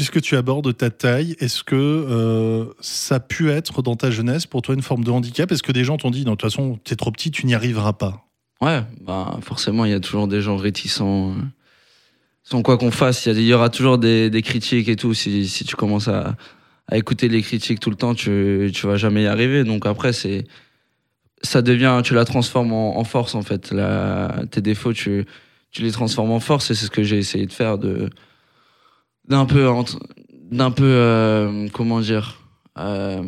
puisque tu abordes ta taille, est-ce que euh, ça a pu être dans ta jeunesse pour toi une forme de handicap? Est-ce que des gens t'ont dit, de toute façon, tu es trop petit, tu n'y arriveras pas? Ouais, bah, forcément, il y a toujours des gens réticents. euh, Sans quoi qu'on fasse, il y, aura toujours des, critiques et tout. Si, tu commences à, écouter les critiques tout le temps, tu, tu vas jamais y arriver. Donc après, c'est ça devient, tu la transformes en, force en fait. Tes défauts, tu, tu les transformes en force et c'est ce que j'ai essayé de faire de d'un peu d'un peu euh, comment dire euh,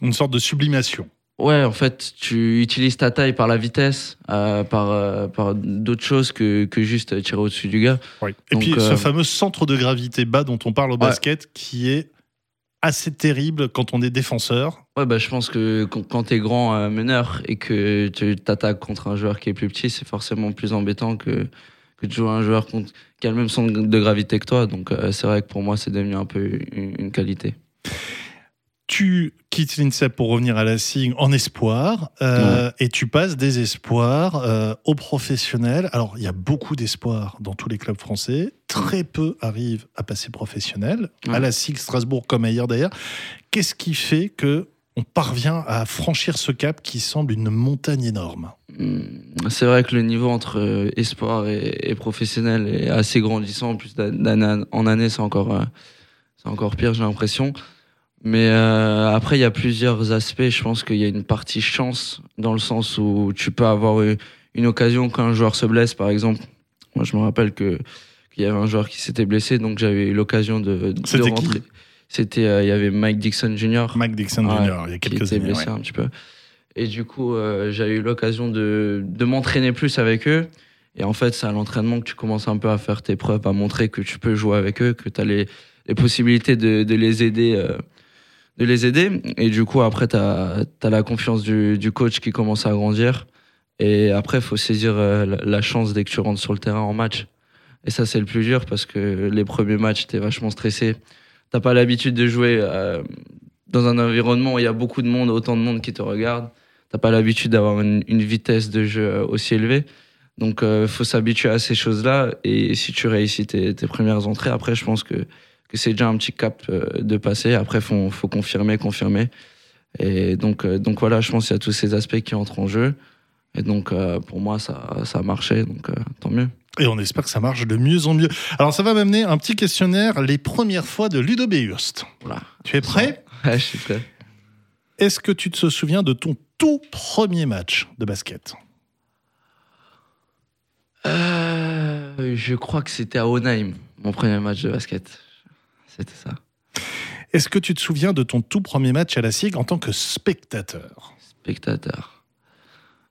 Une sorte de sublimation. Ouais, en fait, tu utilises ta taille par la vitesse, euh, par, par d'autres choses que, que juste tirer au-dessus du gars. Et Donc, puis ce fameux centre de gravité bas dont on parle au basket, qui est assez terrible quand on est défenseur. Ouais, bah, je pense que quand, quand t'es grand meneur et que tu t'attaques contre un joueur qui est plus petit, c'est forcément plus embêtant que, que de jouer un joueur contre, qui a le même centre de gravité que toi. Donc, euh, c'est vrai que pour moi, c'est devenu un peu une, une qualité. Tu quittes l'INSEP pour revenir à la SIG en espoir euh, et tu passes des espoirs euh, aux professionnels. Alors, il y a beaucoup d'espoirs dans tous les clubs français. Très peu arrivent à passer professionnel, à la SIG Strasbourg comme ailleurs d'ailleurs. Qu'est-ce qui fait que on parvient à franchir ce cap qui semble une montagne énorme? C'est vrai que le niveau entre euh, espoir et, et professionnel est assez grandissant. En plus, d'année en année, c'est encore, euh, c'est encore pire, j'ai l'impression. Mais euh, après, il y a plusieurs aspects. Je pense qu'il y a une partie chance, dans le sens où tu peux avoir une occasion quand un joueur se blesse, par exemple. Moi, je me rappelle que qu'il y avait un joueur qui s'était blessé, donc j'avais eu l'occasion de, de C'était qui? rentrer. C'était, euh, il y avait Mike Dixon Jr. Mike Dixon Ouais, Jr., il y a qui quelques était années. blessé ouais. un petit peu. Et du coup, euh, j'ai eu l'occasion de, de m'entraîner plus avec eux. Et en fait, c'est à l'entraînement que tu commences un peu à faire tes preuves, à montrer que tu peux jouer avec eux, que tu as les, les possibilités de, de les aider. euh, de les aider. Et du coup, après, tu as, la confiance du, du coach qui commence à grandir. Et après, il faut saisir euh, la, chance dès que tu rentres sur le terrain en match. Et ça, c'est le plus dur parce que les premiers matchs, tu es vachement stressé. T'as pas l'habitude de jouer dans un environnement où il y a beaucoup de monde, autant de monde qui te regarde. T'as pas l'habitude d'avoir une, une vitesse de jeu euh, aussi élevée. Donc, il faut s'habituer à ces choses-là. Et si tu réussis tes, tes premières entrées, après, je pense que, que c'est déjà un petit cap euh, de passer. Après, il faut, faut confirmer, confirmer. Et donc, euh, donc voilà, je pense qu'il y a tous ces aspects qui entrent en jeu. Et donc, euh, pour moi, ça, ça a marché. Donc, euh, tant mieux. Et on espère que ça marche de mieux en mieux. Alors, ça va m'amener un petit questionnaire, les premières fois de Ludo Behurst. Voilà. Tu es prêt? Ouais, je suis prêt. Est-ce que tu te souviens de ton tout premier match de basket Euh, je crois que c'était à Onheim, mon premier match de basket. C'était ça. Est-ce que tu te souviens de ton tout premier match à la SIG en tant que spectateur? Spectateur.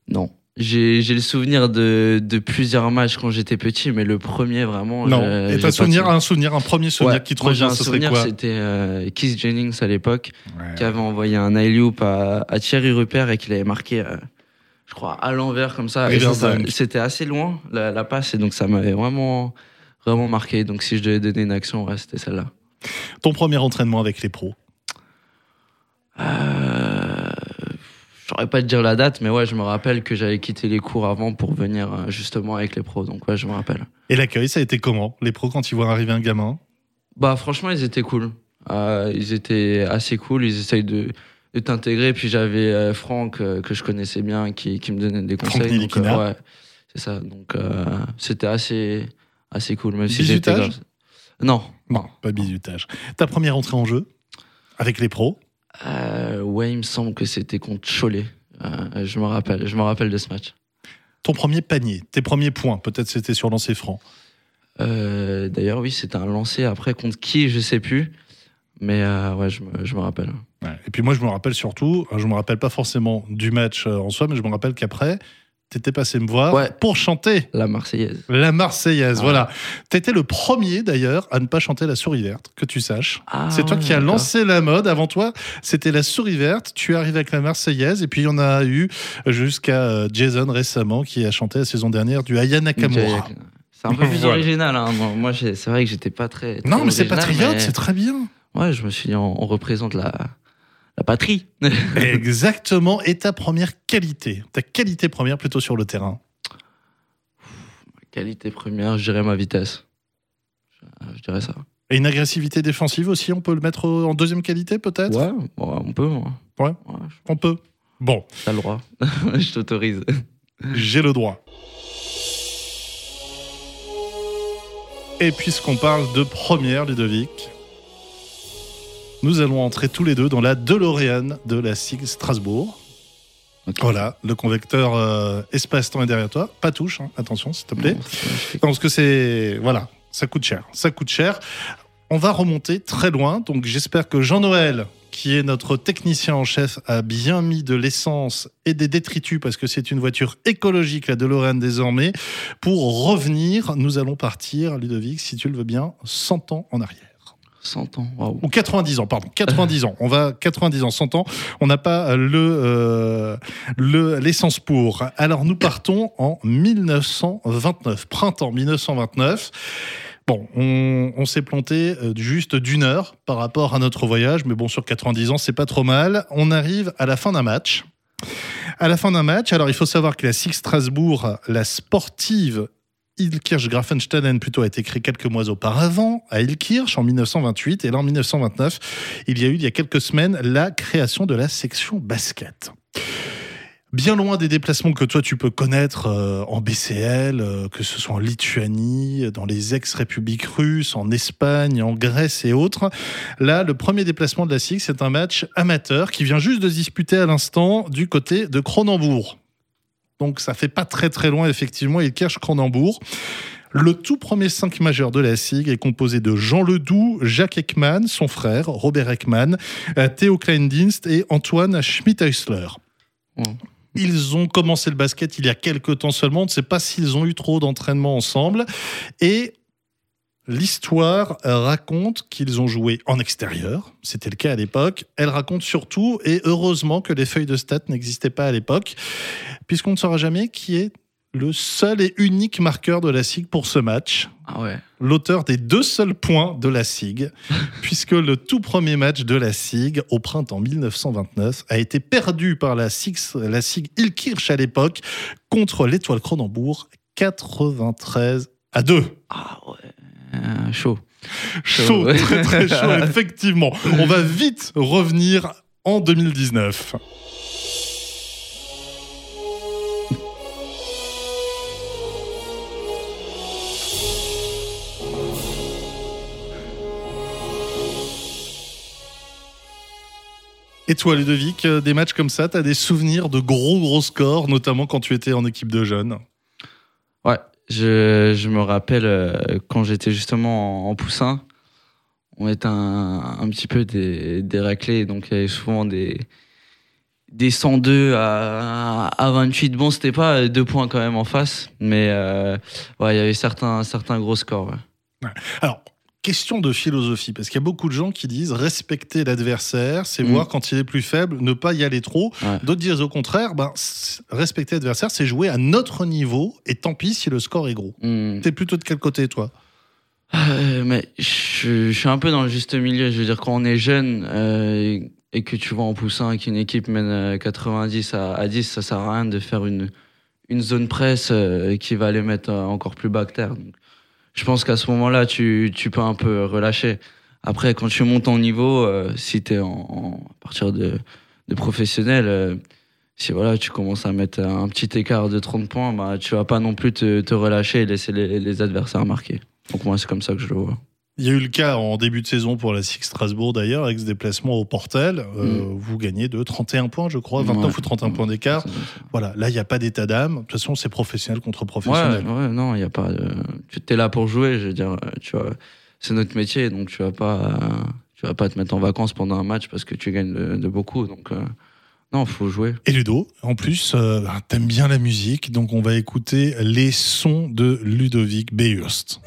Non. J'ai j'ai le souvenir de, de plusieurs matchs quand j'étais petit, mais le premier vraiment. Non. Et t'as souvenir, un souvenir, un premier souvenir Ouais, qui te revient, un ce serait souvenir, quoi C'était euh, Keith Jennings à l'époque, Ouais. qui avait envoyé un alley-oop à, à Thierry Rupert et qu'il avait marqué, euh, je crois, à l'envers comme ça. C'était assez loin la, la passe et donc ça m'avait vraiment, vraiment marqué. Donc si je devais donner une action, ouais, c'était celle-là. Ton premier entraînement avec les pros? Euh, saurais pas te dire la date, mais ouais, je me rappelle que j'avais quitté les cours avant pour venir euh, justement avec les pros. Donc ouais, je me rappelle. Et l'accueil, ça a été comment Les pros, quand ils voient arriver un gamin? Bah franchement, ils étaient cool. Euh, ils étaient assez cool. Ils essayent de, de t'intégrer. Puis j'avais euh, Franck euh, que je connaissais bien qui, qui me donnait des conseils. Donc, ouais, c'est ça. Donc c'était assez assez cool. Même si j'étais Non. Non, pas bizutage. Ta première entrée en jeu avec les pros? Euh, ouais, il me semble que c'était contre Cholet. Euh, je me rappelle. Je me rappelle de ce match. Ton premier panier, tes premiers points, peut-être c'était sur lancer franc. Euh, D'ailleurs, oui, c'était un lancer après contre qui, je sais plus. Mais ouais, je me, je me rappelle. Ouais. Et puis moi, je me rappelle surtout, je me rappelle pas forcément du match en soi, mais je me rappelle qu'après, t'étais passé me voir Ouais. pour chanter La Marseillaise. la Marseillaise. Ah. Voilà. T'étais le premier d'ailleurs à ne pas chanter la souris verte, que tu saches. Ah, C'est toi ouais, qui as lancé la mode. Avant toi, c'était la souris verte. Tu es arrivé avec la Marseillaise. Et puis, il y en a eu jusqu'à euh, Jason récemment qui a chanté la saison dernière du Aya Nakamura. C'est un peu plus Voilà. original. Hein. Moi, c'est vrai que j'étais pas très. très Non, mais c'est patriote, mais- c'est très bien. Ouais, je me suis dit, on, on représente la, la patrie. Exactement. Et ta première qualité, ta qualité première plutôt sur le terrain. Qualité première, je dirais ma vitesse. je dirais ça. Et une agressivité défensive aussi, on peut le mettre en deuxième qualité peut-être? Ouais, ouais, on peut. Ouais. Ouais. On peut. Bon, T'as le droit. je t'autorise. j'ai le droit. Et puisqu'on parle de première, Ludovic, nous allons entrer tous les deux dans la DeLorean de la SIG Strasbourg. Voilà, le convecteur euh, espace-temps est derrière toi. Pas touche, hein, attention s'il te plaît. Parce que c'est. Voilà, ça coûte cher. Ça coûte cher. On va remonter très loin. Donc j'espère que Jean-Noël, qui est notre technicien en chef, a bien mis de l'essence et des détritus parce que c'est une voiture écologique, la DeLorean désormais. Pour revenir, nous allons partir, Ludovic, si tu le veux bien, 100 ans en arrière. 100 ans. Ou 90 ans, pardon. 90 ans. On va 90 ans, 100 ans. On n'a pas le euh, le l'essence pour. Alors nous partons en 1929, printemps 1929. Bon, on, s'est planté euh, juste d'une heure par rapport à notre voyage, mais bon, sur 90 ans, c'est pas trop mal. On arrive à la fin d'un match. À la fin d'un match, alors il faut savoir que la SIG Strasbourg, la sportive Ilkirch Grafenstaden plutôt a été créée quelques mois auparavant à Ilkirch en 1928 et là en 1929 il y a eu il y a quelques semaines la création de la section basket. Bien loin des déplacements que toi tu peux connaître euh, en BCL, euh, que ce soit en Lituanie, dans les ex-républiques russes, en Espagne, en Grèce et autres. Là, le premier déplacement de la SIG, c'est un match amateur qui vient juste de se disputer à l'instant du côté de Cronenbourg. Donc ça fait pas très très loin effectivement, il cache Cronenbourg. Le tout premier 5 majeur de la SIG est composé de Jean Ledoux, Jacques Ekman, son frère, Robert Ekman, euh, Théo Kleindienst et Antoine Schmidt-Heusler. Ouais. Ils ont commencé le basket il y a quelques temps seulement. On ne sait pas s'ils ont eu trop d'entraînement ensemble. Et l'histoire raconte qu'ils ont joué en extérieur. C'était le cas à l'époque. Elle raconte surtout, et heureusement que les feuilles de stats n'existaient pas à l'époque, puisqu'on ne saura jamais qui est le seul et unique marqueur de la SIG pour ce match. Ah ouais. L'auteur des deux seuls points de la SIG, puisque le tout premier match de la SIG au printemps 1929 a été perdu par la SIG, la SIG Ilkirch à l'époque contre l'Étoile Cronenbourg 93 à 2. Ah ouais. Euh, chaud. Chaud, très très chaud, effectivement. On va vite revenir en 2019. Et toi, Ludovic, euh, des matchs comme ça, t'as des souvenirs de gros gros scores, notamment quand tu étais en équipe de jeunes? Ouais, je, me rappelle euh, quand j'étais justement en, poussin, on était un, petit peu des, raclés, donc il y avait souvent des, des 102 à, à 28. Bon, c'était pas deux points quand même en face, mais euh, il y avait certains, certains gros scores. Question de philosophie, parce qu'il y a beaucoup de gens qui disent respecter l'adversaire, c'est Mm. voir quand il est plus faible, ne pas y aller trop. Ouais. D'autres disent au contraire, ben, respecter l'adversaire, c'est jouer à notre niveau, et tant pis si le score est gros. Hmm. T'es plutôt de quel côté, toi? Euh, mais je, je suis un peu dans le juste milieu. Je veux dire, quand on est jeune euh, et, que tu vas en poussant et qu'une équipe mène euh, 90 à, à 10, ça sert à rien de faire une, une zone presse euh, qui va les mettre euh, encore plus bas que terre. Donc, je pense qu'à ce moment-là, tu, tu peux un peu relâcher. Après, quand tu montes en niveau, euh, si tu es en, en- à partir de, de professionnel, euh, si voilà, tu commences à mettre un petit écart de 30 points, bah, tu vas pas non plus te, te relâcher et laisser les, les adversaires marquer. Donc moi, c'est comme ça que je le vois. Il y a eu le cas en début de saison pour la SIG Strasbourg d'ailleurs, avec ce déplacement au Portel. Euh, Vous gagnez de 31 points, je crois, 29 Mm. Ouais. ou 31 points d'écart. Voilà, là, il n'y a pas d'état d'âme. De toute façon, c'est professionnel contre Ouais, professionnel. ouais, non, il y a pas. De... Tu es là pour jouer, je veux dire, tu vois, c'est notre métier, donc tu vas pas, tu vas pas te mettre en vacances pendant un match parce que tu gagnes de, de beaucoup, donc euh, non, faut jouer. Et Ludo, en plus, euh, bah, t'aimes bien la musique, donc on va écouter les sons de Ludovic Behurst.